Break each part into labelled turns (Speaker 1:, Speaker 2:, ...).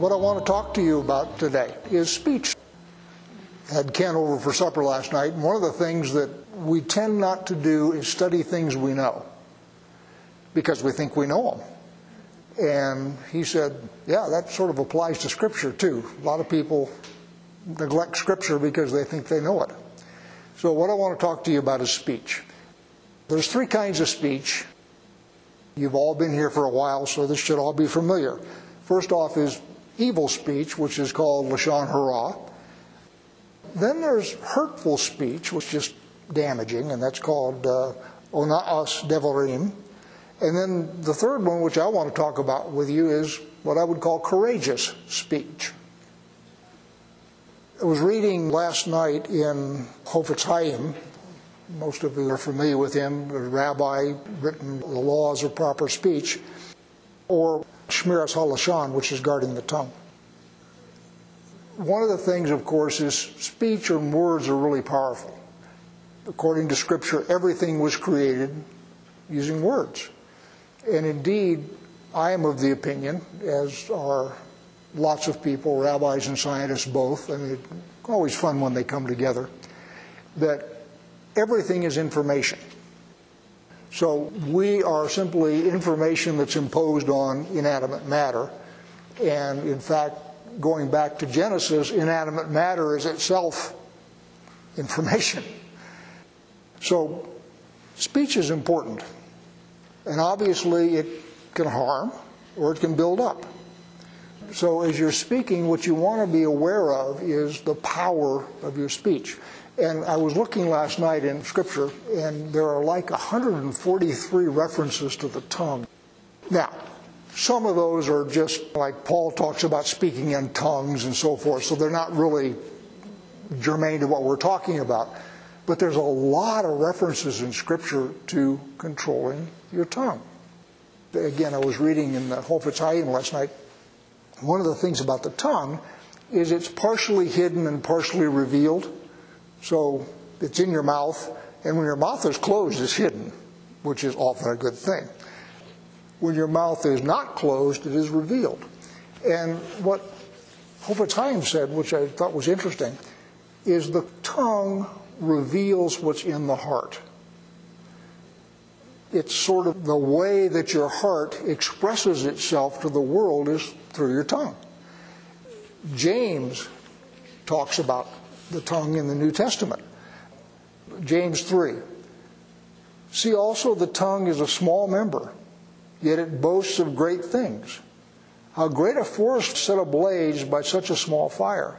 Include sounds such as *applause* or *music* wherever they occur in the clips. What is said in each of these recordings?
Speaker 1: What I want to talk to you about today is speech. I had Ken over for supper last night, and one of the things that we tend not to do is study things we know because we think we know them. And he said, Yeah, that sort of applies to Scripture too. A lot of people neglect Scripture because they think they know it. So, what I want to talk to you about is speech. There's three kinds of speech. You've all been here for a while, so this should all be familiar. First off is evil speech, which is called Lashon Hara. Then there's hurtful speech, which is damaging, and that's called uh, Onaas Devarim. And then the third one, which I want to talk about with you, is what I would call courageous speech. I was reading last night in Chofetz Chaim. Most of you are familiar with him, a rabbi, written the laws of proper speech, or Shmiras Halashon, which is guarding the tongue. One of the things, of course, is speech and words are really powerful. According to Scripture, everything was created using words. And indeed, I am of the opinion, as are lots of people, rabbis and scientists both, mean, it's always fun when they come together, that everything is information. So we are simply information that's imposed on inanimate matter. And in fact, going back to Genesis, inanimate matter is itself information. So speech is important. And obviously, it can harm or it can build up. So, as you're speaking, what you want to be aware of is the power of your speech. And I was looking last night in Scripture, and there are like 143 references to the tongue. Now, some of those are just like Paul talks about speaking in tongues and so forth, so they're not really germane to what we're talking about. But there's a lot of references in Scripture to controlling your tongue. Again, I was reading in the Chofetz Chaim last night. One of the things about the tongue is it's partially hidden and partially revealed. So it's in your mouth, and when your mouth is closed, it's hidden, which is often a good thing. When your mouth is not closed, it is revealed. And what Chaim said, which I thought was interesting, is the tongue reveals what's in the heart. It's sort of the way that your heart expresses itself to the world is through your tongue. James talks about the tongue in the New Testament. James 3. See also the tongue is a small member, yet it boasts of great things. How great a forest set ablaze by such a small fire.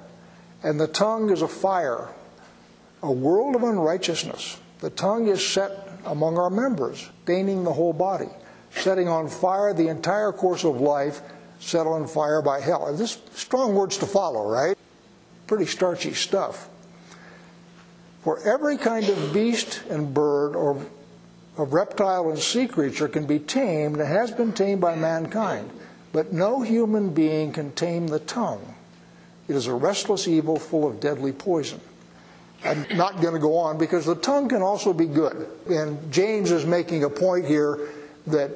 Speaker 1: And the tongue is a fire, a world of unrighteousness. The tongue is set among our members, staining the whole body, setting on fire the entire course of life, set on fire by hell. And this strong words to follow, right? Pretty starchy stuff. For every kind of beast and bird or of reptile and sea creature can be tamed and has been tamed by mankind, but no human being can tame the tongue. It is a restless evil full of deadly poison. I'm not going to go on because the tongue can also be good. And James is making a point here that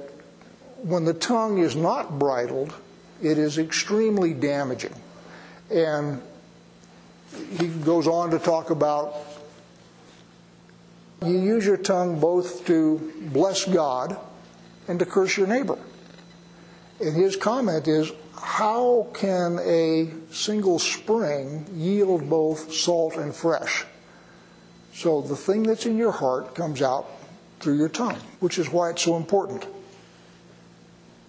Speaker 1: when the tongue is not bridled, it is extremely damaging. And he goes on to talk about you use your tongue both to bless God and to curse your neighbor. And his comment is how can a single spring yield both salt and fresh? So the thing that's in your heart comes out through your tongue, which is why it's so important.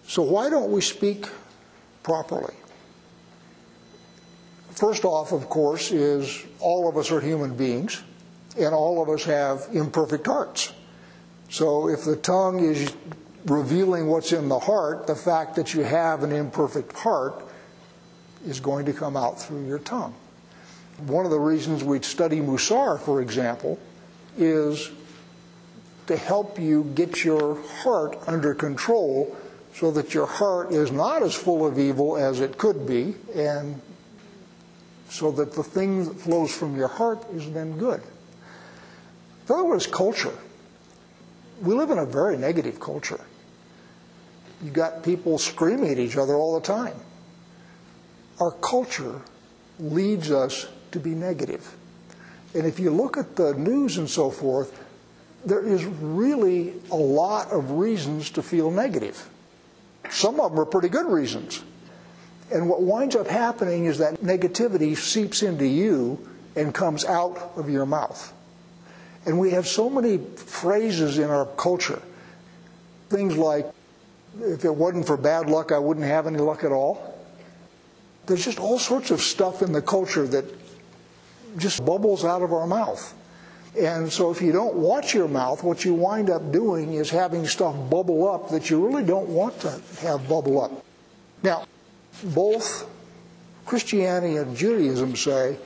Speaker 1: So, why don't we speak properly? First off, of course, is all of us are human beings, and all of us have imperfect hearts. So, if the tongue is revealing what's in the heart, the fact that you have an imperfect heart is going to come out through your tongue. One of the reasons we study Musar, for example, is to help you get your heart under control so that your heart is not as full of evil as it could be, and so that the thing that flows from your heart is then good. In other words, culture. We live in a very negative culture. You've got people screaming at each other all the time. our culture leads us to be negative. And if you look at the news and so forth, there is really a lot of reasons to feel negative. Some of them are pretty good reasons. And what winds up happening is that negativity seeps into you and comes out of your mouth. And we have so many phrases in our culture. Things like, if it wasn't for bad luck, I wouldn't have any luck at all. There's just all sorts of stuff in the culture that just bubbles out of our mouth. And so if you don't watch your mouth, what you wind up doing is having stuff bubble up that you really don't want to have bubble up. Now, both Christianity and Judaism say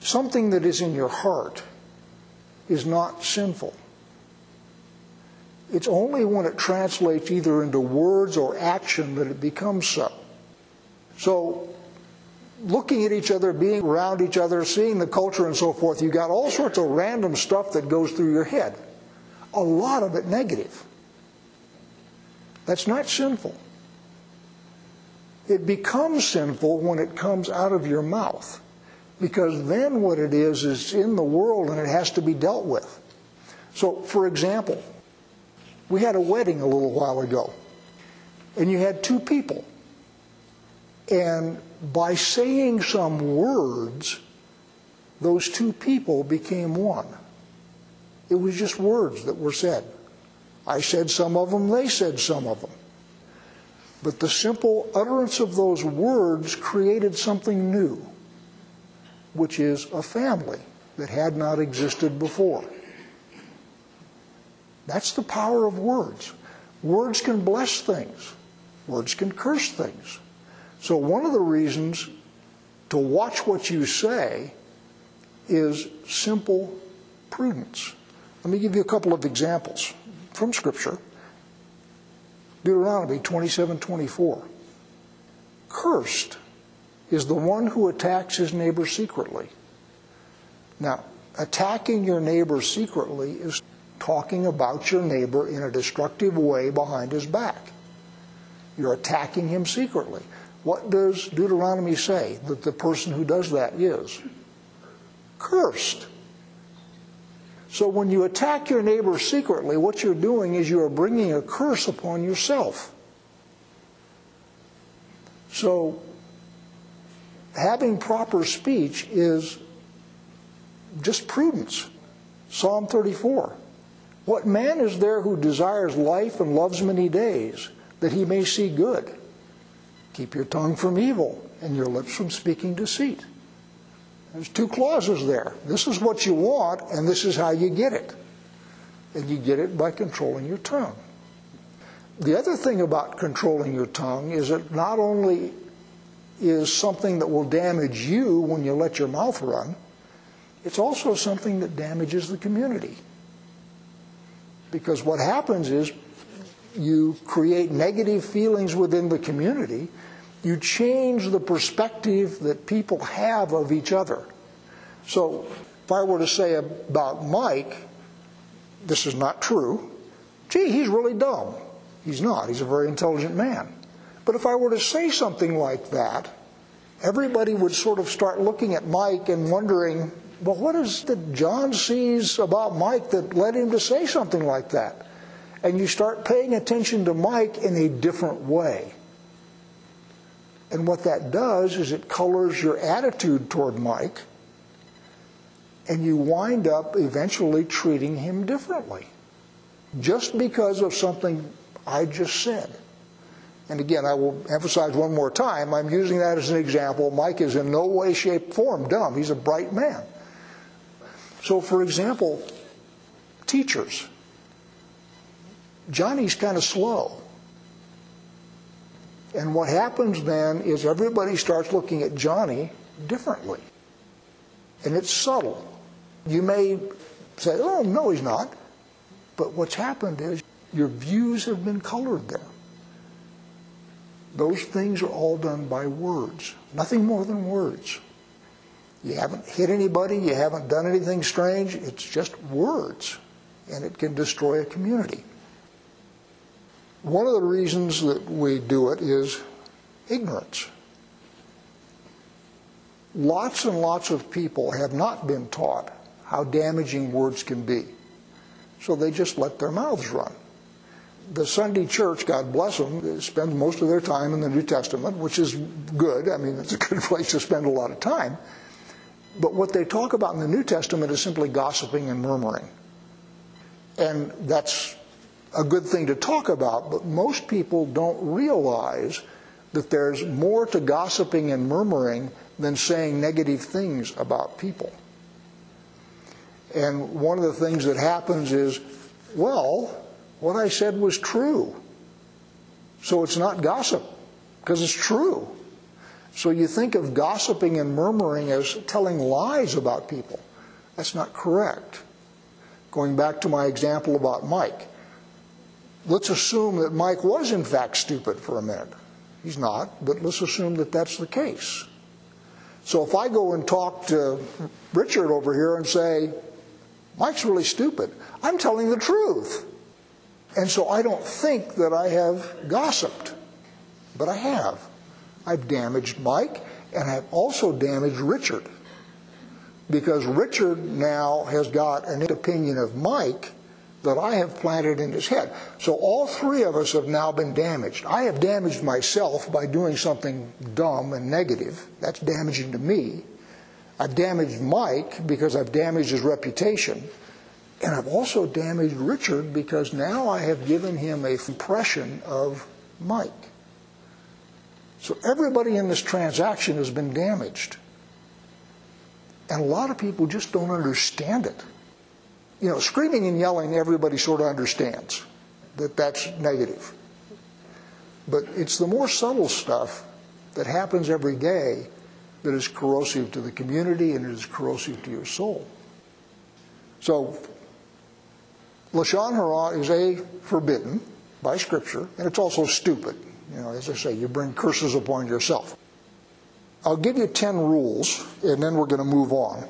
Speaker 1: something that is in your heart is not sinful. It's only when it translates either into words or action that it becomes so. So, looking at each other, being around each other, seeing the culture and so forth, you got all sorts of random stuff that goes through your head. A lot of it negative. That's not sinful. It becomes sinful when it comes out of your mouth. Because then what it is is in the world and it has to be dealt with. So, for example, we had a wedding a little while ago, and you had two people and by saying some words, those two people became one. It was just words that were said. I said some of them, they said some of them. But the simple utterance of those words created something new, which is a family that had not existed before. That's the power of words. Words can bless things, words can curse things. So, one of the reasons to watch what you say is simple prudence. Let me give you a couple of examples from Scripture. Deuteronomy 27:24. Cursed is the one who attacks his neighbor secretly. Now, attacking your neighbor secretly is talking about your neighbor in a destructive way behind his back. You're attacking him secretly. What does Deuteronomy say that the person who does that is? Cursed. So when you attack your neighbor secretly, what you're doing is you are bringing a curse upon yourself. So having proper speech is just prudence. Psalm 34. What man is there who desires life and loves many days, that he may see good? Keep your tongue from evil and your lips from speaking deceit. There's two clauses there. This is what you want, and this is how you get it. And you get it by controlling your tongue. The other thing about controlling your tongue is it not only is something that will damage you when you let your mouth run, it's also something that damages the community. Because what happens is you create negative feelings within the community, you change the perspective that people have of each other. So, if I were to say about Mike, this is not true, gee, he's really dumb. He's not, he's a very intelligent man. But if I were to say something like that, everybody would sort of start looking at Mike and wondering, well, what is it that John sees about Mike that led him to say something like that? And you start paying attention to Mike in a different way. And what that does is it colors your attitude toward Mike, and you wind up eventually treating him differently just because of something I just said. And again, I will emphasize one more time I'm using that as an example. Mike is in no way, shape, form dumb. He's a bright man. So, for example, teachers. Johnny's kind of slow. And what happens then is everybody starts looking at Johnny differently. And it's subtle. You may say, oh, no, he's not. But what's happened is your views have been colored there. Those things are all done by words, nothing more than words. You haven't hit anybody, you haven't done anything strange, it's just words. And it can destroy a community. One of the reasons that we do it is ignorance. Lots and lots of people have not been taught how damaging words can be. So they just let their mouths run. The Sunday church, God bless them, spends most of their time in the New Testament, which is good. I mean, it's a good *laughs* place to spend a lot of time. But what they talk about in the New Testament is simply gossiping and murmuring. And that's a good thing to talk about, but most people don't realize that there's more to gossiping and murmuring than saying negative things about people. And one of the things that happens is, well, what I said was true. So it's not gossip, because it's true. So you think of gossiping and murmuring as telling lies about people. That's not correct. Going back to my example about Mike, let's assume that Mike was in fact stupid for a minute. He's not, but let's assume that that's the case. So if I go and talk to Richard over here and say, Mike's really stupid, I'm telling the truth. And so I don't think that I have gossiped, but I have. I've damaged Mike, and I've also damaged Richard because Richard now has got an opinion of Mike that I have planted in his head. So all three of us have now been damaged. I have damaged myself by doing something dumb and negative. That's damaging to me. I've damaged Mike because I've damaged his reputation. And I've also damaged Richard because now I have given him a impression of Mike. So everybody in this transaction has been damaged. And a lot of people just don't understand it. You know, screaming and yelling, everybody sort of understands that that's negative. But it's the more subtle stuff that happens every day that is corrosive to the community and it is corrosive to your soul. So, Lashon Hara is a forbidden by Scripture, and it's also stupid. You know, as I say, you bring curses upon yourself. I'll give you 10 rules, and then we're going to move on.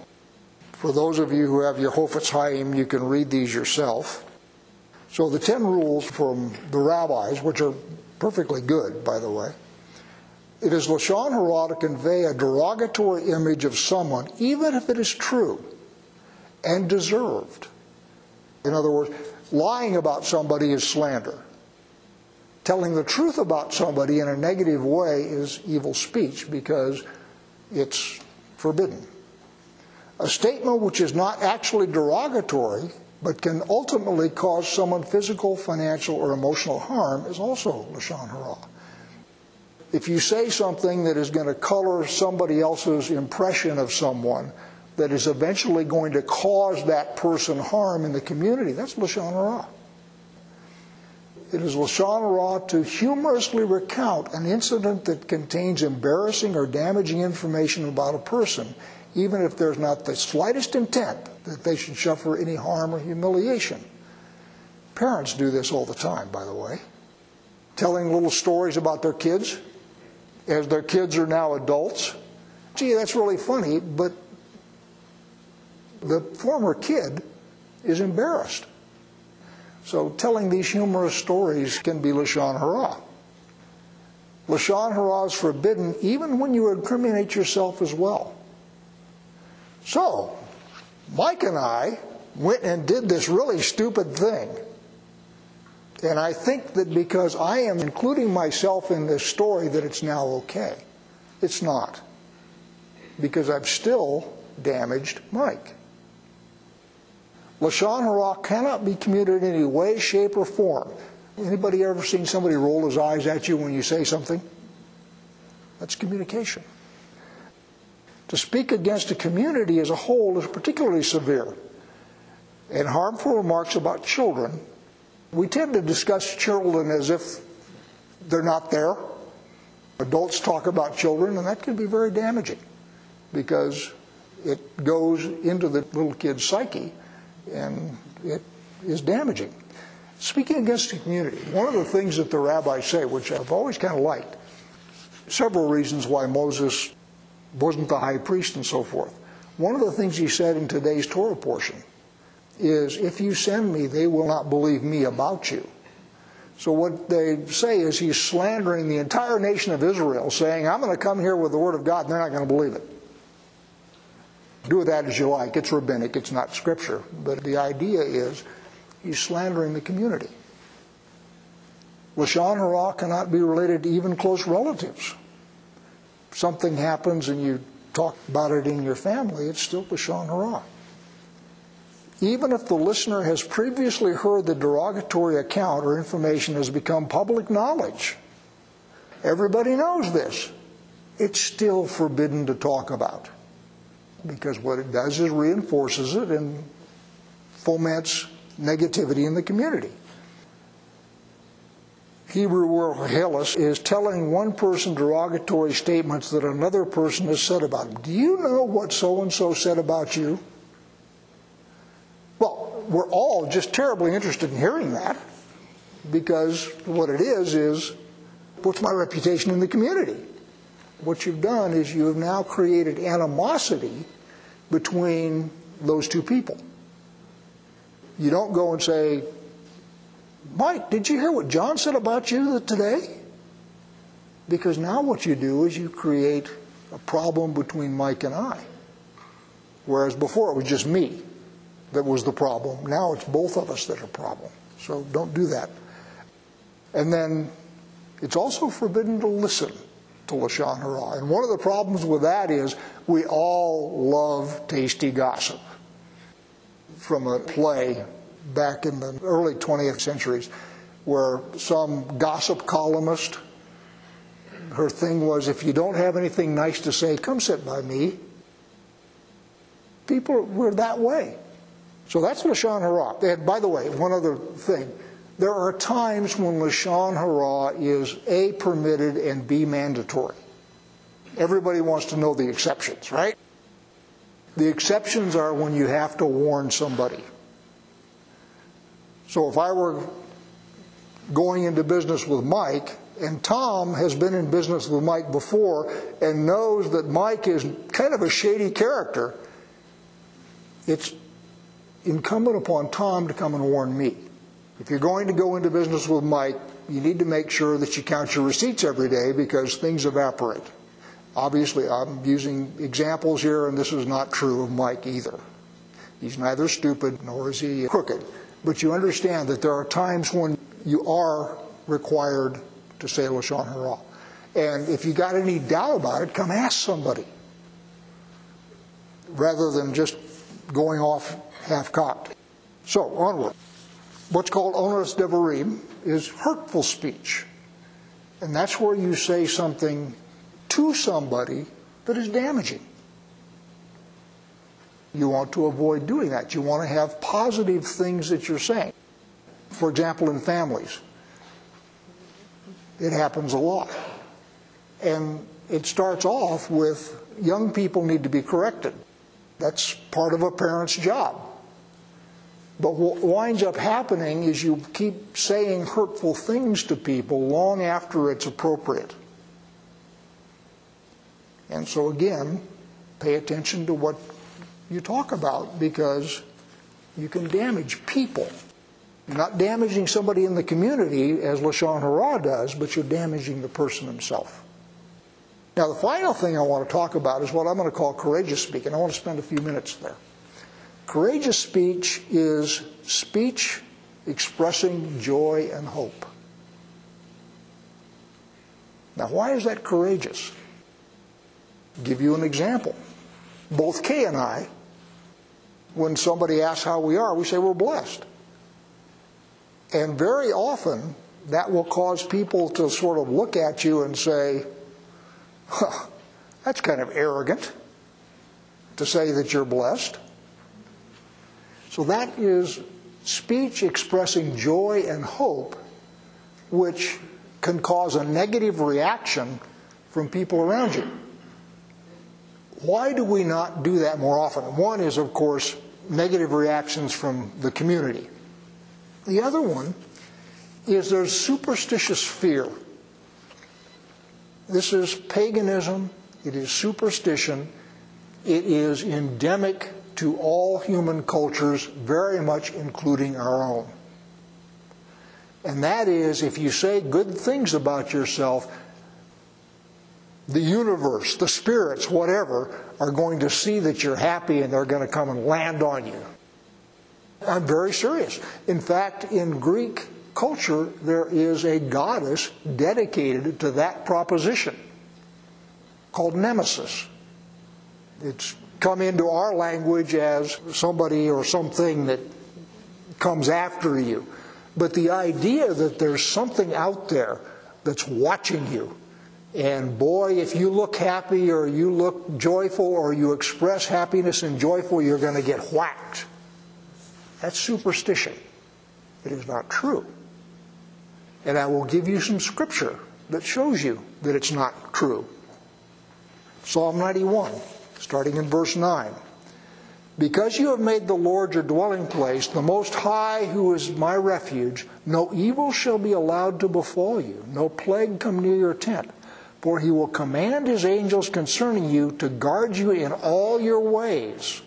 Speaker 1: For those of you who have your Chofetz Chaim, you can read these yourself. So the 10 rules from the rabbis, which are perfectly good, by the way, it is Lashon Hara to convey a derogatory image of someone, even if it is true and deserved. In other words, lying about somebody is slander telling the truth about somebody in a negative way is evil speech because it's forbidden. A statement which is not actually derogatory but can ultimately cause someone physical, financial, or emotional harm is also Lashon Hara. If you say something that is going to color somebody else's impression of someone that is eventually going to cause that person harm in the community, that's Lashon Hara. It is Lashon Hara to humorously recount an incident that contains embarrassing or damaging information about a person, even if there's not the slightest intent that they should suffer any harm or humiliation. Parents do this all the time, by the way, telling little stories about their kids as their kids are now adults. Gee, that's really funny, but the former kid is embarrassed. So telling these humorous stories can be Lashon Hara. Lashon Hara is forbidden even when you incriminate yourself as well. So, Mike and I went and did this really stupid thing. And I think that because I am including myself in this story that it's now okay. It's not. Because I've still damaged Mike. Lashon Hara cannot be communicated in any way, shape, or form. Anybody ever seen somebody roll his eyes at you when you say something? That's communication. To speak against a community as a whole is particularly severe. And harmful remarks about children, we tend to discuss children as if they're not there. Adults talk about children, and that can be very damaging because it goes into the little kid's psyche and it is damaging. Speaking against the community, one of the things that the rabbis say, which I've always kind of liked, several reasons why Moses wasn't the high priest and so forth. One of the things he said in today's Torah portion is, If you send me, they will not believe me about you. So what they say is he's slandering the entire nation of Israel, saying, I'm going to come here with the word of God, and they're not going to believe it. Do with that as you like. It's rabbinic, it's not scripture. But the idea is he's slandering the community. Lashon Hara cannot be related to even close relatives. Something happens and you talk about it in your family, it's still Lashon Hara. Even if the listener has previously heard the derogatory account or information has become public knowledge, everybody knows this, it's still forbidden to talk about. Because what it does is reinforces it and foments negativity in the community. Hebrew word rechilus is telling one person derogatory statements that another person has said about him. Do you know what so and so said about you? Well, we're all just terribly interested in hearing that because what it is is what's my reputation in the community? What you've done is you have now created animosity between those two people. You don't go and say, Mike, did you hear what John said about you today? Because now what you do is you create a problem between Mike and I. Whereas before it was just me that was the problem. Now it's both of us that are problem. So don't do that. And then it's also forbidden to listen to Lashon Hara. And one of the problems with that is we all love tasty gossip. From a play back in the early 20th centuries where some gossip columnist, her thing was if you don't have anything nice to say, come sit by me. People were that way. So that's Lashon Hara. And by the way, one other thing. There are times when Lashon Hara is A, permitted, and B, mandatory. Everybody wants to know the exceptions, right? The exceptions are when you have to warn somebody. So if I were going into business with Mike, and Tom has been in business with Mike before and knows that Mike is kind of a shady character, it's incumbent upon Tom to come and warn me. If you're going to go into business with Mike, you need to make sure that you count your receipts every day because things evaporate. Obviously, I'm using examples here, and this is not true of Mike either. He's neither stupid nor is he crooked. But you understand that there are times when you are required to say Lashon Hara. And if you got any doubt about it, come ask somebody rather than just going off half cocked. So, onward. What's called Onaas devarim is hurtful speech. And that's where you say something to somebody that is damaging. You want to avoid doing that. You want to have positive things that you're saying. For example, in families, it happens a lot. And it starts off with young people need to be corrected. That's part of a parent's job. But what winds up happening is you keep saying hurtful things to people long after it's appropriate. And so, again, pay attention to what you talk about because you can damage people. You're not damaging somebody in the community as Lashon Hara does, but you're damaging the person himself. Now, the final thing I want to talk about is what I'm going to call courageous speaking. I want to spend a few minutes there. Courageous speech is speech expressing joy and hope. Now, why is that courageous? I'll give you an example. Both Kay and I, when somebody asks how we are, we say we're blessed. And very often, that will cause people to sort of look at you and say, huh, that's kind of arrogant to say that you're blessed. So that is speech expressing joy and hope, which can cause a negative reaction from people around you. Why do we not do that more often? One is, of course, negative reactions from the community. The other one is there's superstitious fear. This is paganism, it is superstition, it is endemic to all human cultures, very much including our own. And that is if you say good things about yourself, the universe, the spirits, whatever, are going to see that you're happy and they're going to come and land on you. I'm very serious. In fact, in Greek culture, there is a goddess dedicated to that proposition called Nemesis. It's come into our language as somebody or something that comes after you. But the idea that there's something out there that's watching you, and boy, if you look happy or you look joyful or you express happiness and joyful, you're going to get whacked. That's superstition. It is not true. And I will give you some scripture that shows you that it's not true. Psalm 91, starting in verse 9. Because you have made the Lord your dwelling place, the Most High, who is my refuge, no evil shall be allowed to befall you, no plague come near your tent. For he will command his angels concerning you to guard you in all your ways.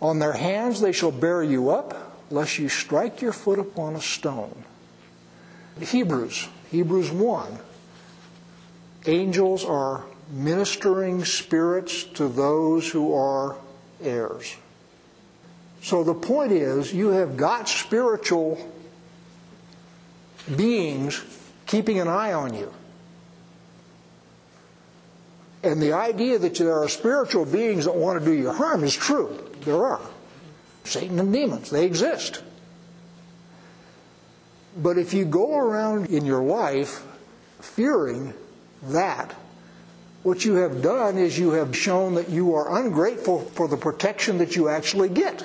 Speaker 1: On their hands they shall bear you up, lest you strike your foot upon a stone. Hebrews, Hebrews 1. Angels are ministering spirits to those who are heirs. So the point is, you have got spiritual beings keeping an eye on you. And the idea that there are spiritual beings that want to do you harm is true. There are. Satan and demons, they exist. But if you go around in your life fearing that, what you have done is you have shown that you are ungrateful for the protection that you actually get.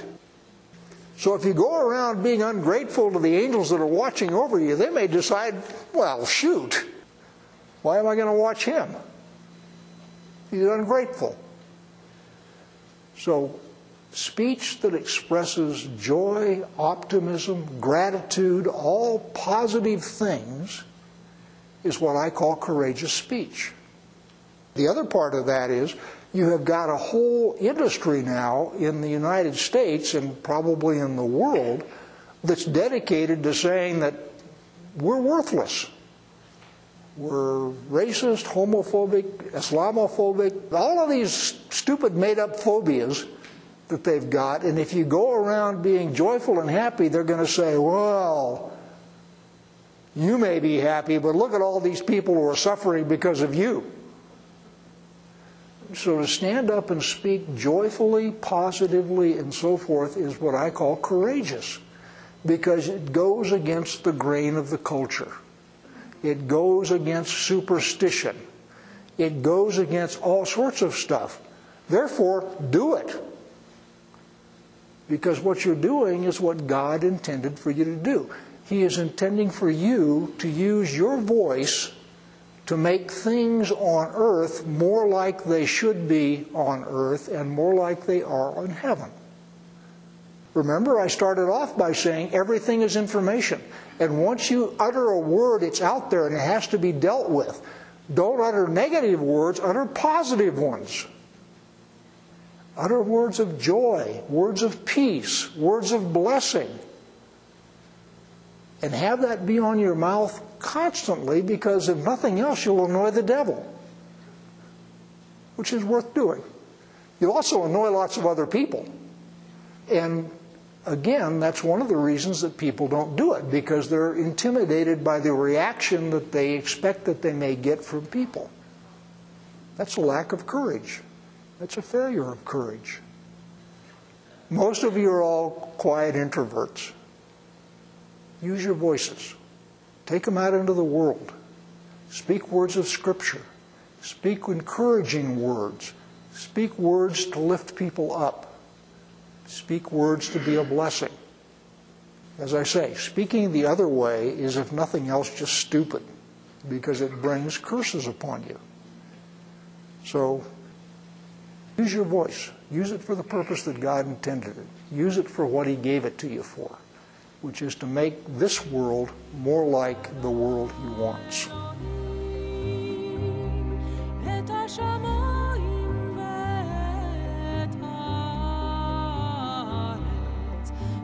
Speaker 1: So if you go around being ungrateful to the angels that are watching over you, they may decide, well, shoot, why am I going to watch him? He's ungrateful. So, speech that expresses joy, optimism, gratitude, all positive things, is what I call courageous speech. The other part of that is you have got a whole industry now in the United States and probably in the world that's dedicated to saying that we're worthless. We're racist, homophobic, Islamophobic, all of these stupid made up phobias that they've got. And if you go around being joyful and happy, they're going to say, well, you may be happy, but look at all these people who are suffering because of you. So to stand up and speak joyfully, positively, and so forth is what I call courageous because it goes against the grain of the culture. It goes against superstition. It goes against all sorts of stuff. Therefore, do it. Because what you're doing is what God intended for you to do. He is intending for you to use your voice to make things on earth more like they should be on earth and more like they are in heaven. Remember, I started off by saying everything is information. And once you utter a word, it's out there and it has to be dealt with. Don't utter negative words, utter positive ones. Utter words of joy, words of peace, words of blessing. And have that be on your mouth constantly because if nothing else, you'll annoy the devil, which is worth doing. You'll also annoy lots of other people. And again, that's one of the reasons that people don't do it because they're intimidated by the reaction that they expect that they may get from people. That's a lack of courage. That's a failure of courage. Most of you are all quiet introverts. Use your voices. Take them out into the world. Speak words of Scripture. Speak encouraging words. Speak words to lift people up. Speak words to be a blessing. As I say, speaking the other way is, if nothing else, just stupid because it brings curses upon you. So use your voice. Use it for the purpose that God intended it. Use it for what He gave it to you for, which is to make this world more like the world He wants.